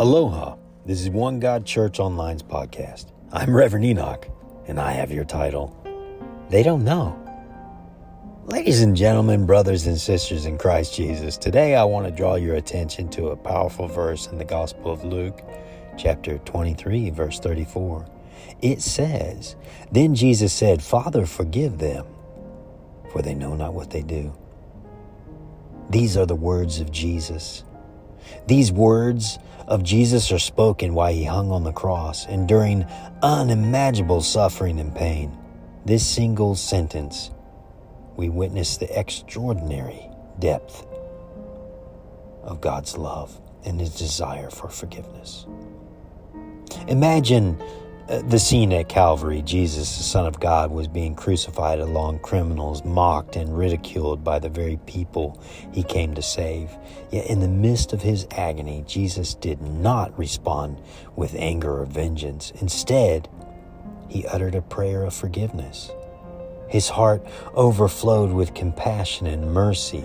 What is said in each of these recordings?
Aloha. This is One God Church Online's podcast. I'm Reverend Enoch, and I have your title. They don't know. Ladies and gentlemen, brothers and sisters in Christ Jesus, today I want to draw your attention to a powerful verse in the Gospel of Luke, chapter 23, verse 34. It says, Then Jesus said, Father, forgive them, for they know not what they do. These are the words of Jesus. These words of Jesus are spoken while he hung on the cross, enduring unimaginable suffering and pain. This single sentence, we witness the extraordinary depth of God's love and his desire for forgiveness. Imagine the scene at Calvary, Jesus, the Son of God, was being crucified along criminals, mocked and ridiculed by the very people he came to save. Yet in the midst of his agony, Jesus did not respond with anger or vengeance. Instead, he uttered a prayer of forgiveness. His heart overflowed with compassion and mercy,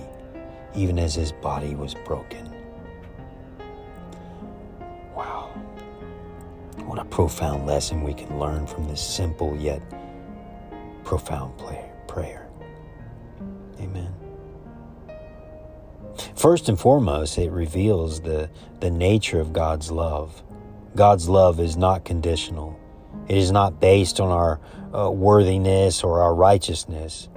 even as his body was broken. Profound lesson we can learn from this simple yet profound prayer. Amen. First and foremost, it reveals the, the nature of God's love. God's love is not conditional. It is not based on our uh, worthiness or our righteousness.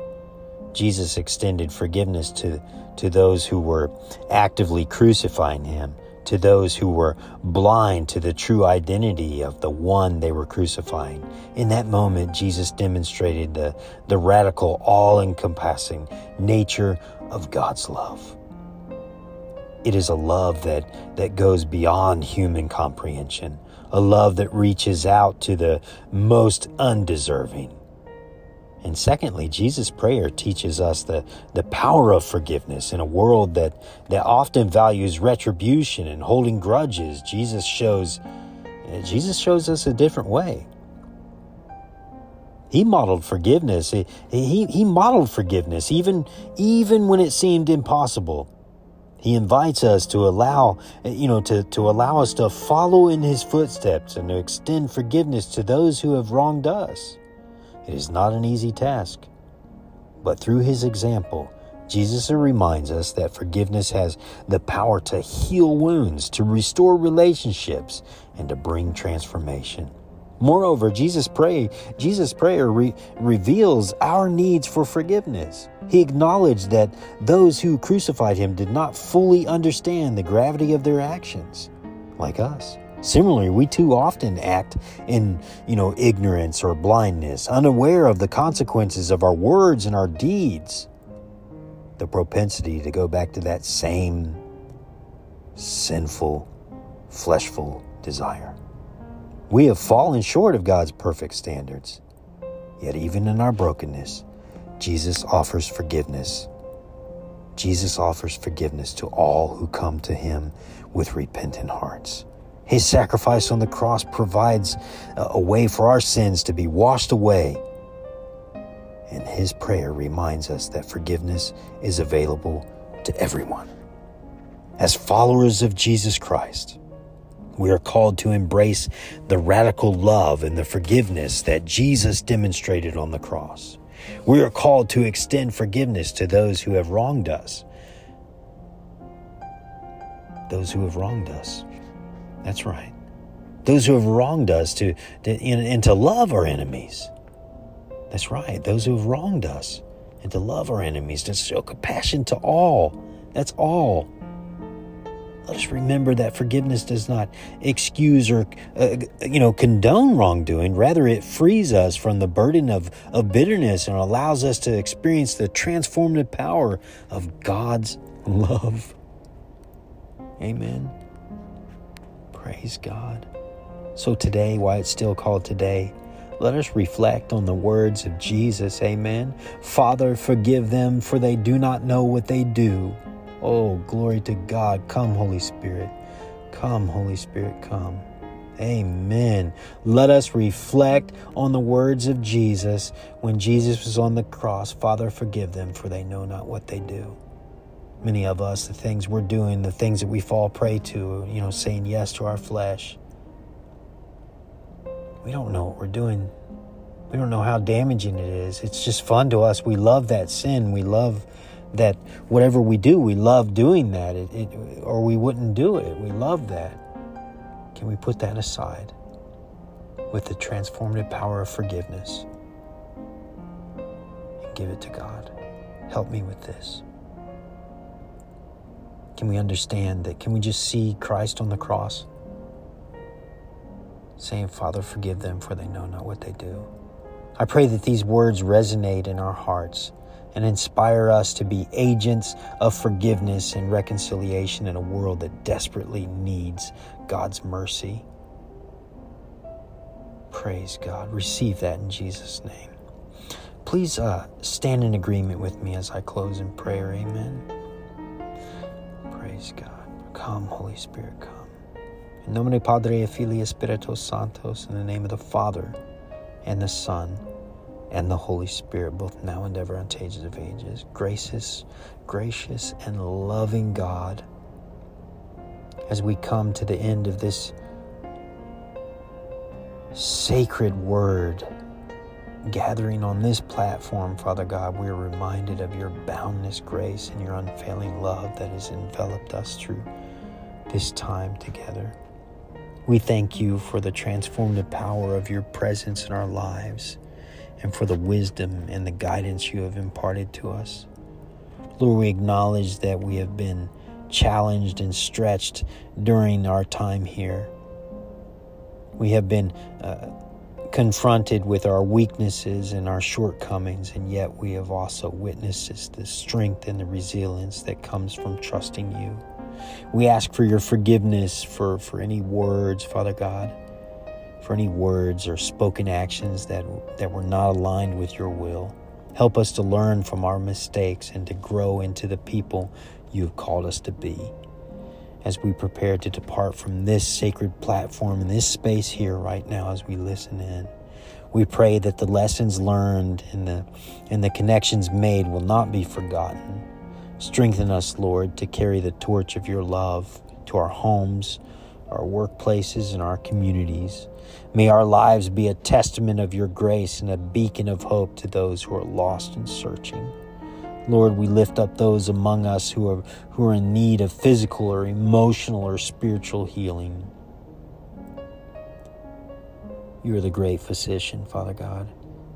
Jesus extended forgiveness to, to those who were actively crucifying him to those who were blind to the true identity of the one they were crucifying. In that moment, Jesus demonstrated the, the radical, all encompassing nature of God's love. It is a love that, that goes beyond human comprehension, a love that reaches out to the most undeserving and secondly, Jesus' prayer teaches us the, the power of forgiveness in a world that, that often values retribution and holding grudges. Jesus shows, Jesus shows us a different way. He modeled forgiveness. He, he, he modeled forgiveness even, even when it seemed impossible. He invites us to allow, you know, to, to allow us to follow in his footsteps and to extend forgiveness to those who have wronged us. It is not an easy task. But through his example, Jesus reminds us that forgiveness has the power to heal wounds, to restore relationships, and to bring transformation. Moreover, Jesus pray, Jesus' prayer re- reveals our needs for forgiveness. He acknowledged that those who crucified him did not fully understand the gravity of their actions, like us. Similarly, we too often act in, you know, ignorance or blindness, unaware of the consequences of our words and our deeds. The propensity to go back to that same sinful, fleshful desire. We have fallen short of God's perfect standards. Yet, even in our brokenness, Jesus offers forgiveness. Jesus offers forgiveness to all who come to Him with repentant hearts. His sacrifice on the cross provides a way for our sins to be washed away. And his prayer reminds us that forgiveness is available to everyone. As followers of Jesus Christ, we are called to embrace the radical love and the forgiveness that Jesus demonstrated on the cross. We are called to extend forgiveness to those who have wronged us. Those who have wronged us. That's right. Those who have wronged us to, to and to love our enemies. That's right. Those who have wronged us and to love our enemies, to show compassion to all. That's all. Let us remember that forgiveness does not excuse or, uh, you know, condone wrongdoing. Rather, it frees us from the burden of, of bitterness and allows us to experience the transformative power of God's love. Amen. Praise God. So today, why it's still called today, let us reflect on the words of Jesus. Amen. Father, forgive them, for they do not know what they do. Oh, glory to God. Come, Holy Spirit. Come, Holy Spirit, come. Amen. Let us reflect on the words of Jesus when Jesus was on the cross. Father, forgive them, for they know not what they do. Many of us, the things we're doing, the things that we fall prey to, you know, saying yes to our flesh. We don't know what we're doing. We don't know how damaging it is. It's just fun to us. We love that sin. We love that whatever we do, we love doing that, it, it, or we wouldn't do it. We love that. Can we put that aside with the transformative power of forgiveness and give it to God? Help me with this. Can we understand that? Can we just see Christ on the cross? Saying, Father, forgive them, for they know not what they do. I pray that these words resonate in our hearts and inspire us to be agents of forgiveness and reconciliation in a world that desperately needs God's mercy. Praise God. Receive that in Jesus' name. Please uh, stand in agreement with me as I close in prayer. Amen. Praise God. Come, Holy Spirit, come. In nomine Padre Filii Sanctus, in the name of the Father and the Son and the Holy Spirit, both now and ever unto ages of ages. Gracious, gracious, and loving God, as we come to the end of this sacred word gathering on this platform, Father God, we are reminded of your boundless grace and your unfailing love that has enveloped us through this time together. We thank you for the transformative power of your presence in our lives and for the wisdom and the guidance you have imparted to us. Lord, we acknowledge that we have been challenged and stretched during our time here. We have been uh, confronted with our weaknesses and our shortcomings, and yet we have also witnessed the strength and the resilience that comes from trusting you. We ask for your forgiveness for, for any words, Father God, for any words or spoken actions that, that were not aligned with your will. Help us to learn from our mistakes and to grow into the people you have called us to be. As we prepare to depart from this sacred platform in this space here right now as we listen in, we pray that the lessons learned and the, and the connections made will not be forgotten Strengthen us, Lord, to carry the torch of your love to our homes, our workplaces, and our communities. May our lives be a testament of your grace and a beacon of hope to those who are lost and searching. Lord, we lift up those among us who are, who are in need of physical or emotional or spiritual healing. You are the great physician, Father God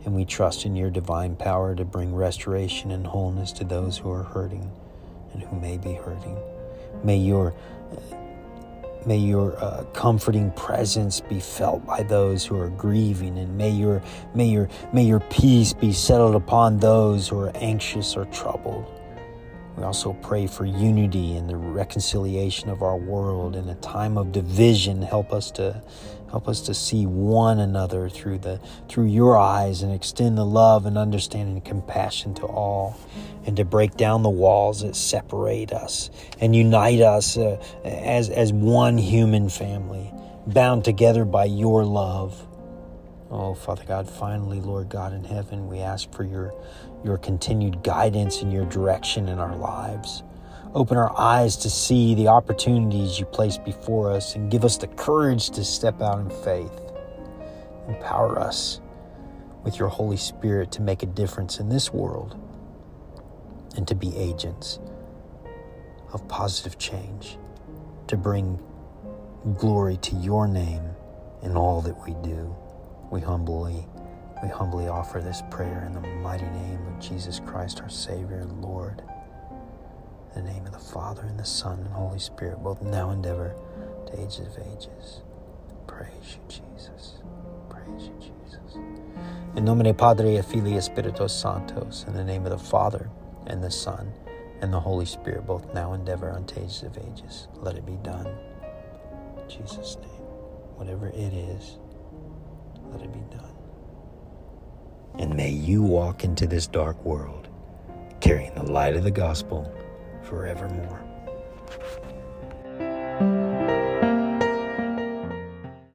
and we trust in your divine power to bring restoration and wholeness to those who are hurting and who may be hurting. May your May your uh, comforting presence be felt by those who are grieving, and may your may your may your peace be settled upon those who are anxious or troubled. We also pray for unity and the reconciliation of our world in a time of division. Help us to help us to see one another through the through your eyes and extend the love and understanding and compassion to all and to break down the walls that separate us and unite us uh, as as one human family bound together by your love. Oh, Father God, finally, Lord God in heaven, we ask for your your continued guidance and your direction in our lives. Open our eyes to see the opportunities you place before us and give us the courage to step out in faith. Empower us with your Holy Spirit to make a difference in this world and to be agents of positive change, to bring glory to your name in all that we do. We humbly we humbly offer this prayer in the mighty name of Jesus Christ, our Savior and Lord. In the name of the Father, and the Son, and Holy Spirit, both now and ever, to ages of ages. Praise you, Jesus. Praise you, Jesus. In nomine Padre et Filii Spiritus Sanctos, in the name of the Father, and the Son, and the Holy Spirit, both now and ever, unto ages of ages. Let it be done. In Jesus' name. Whatever it is, let it be done. And may you walk into this dark world carrying the light of the gospel forevermore.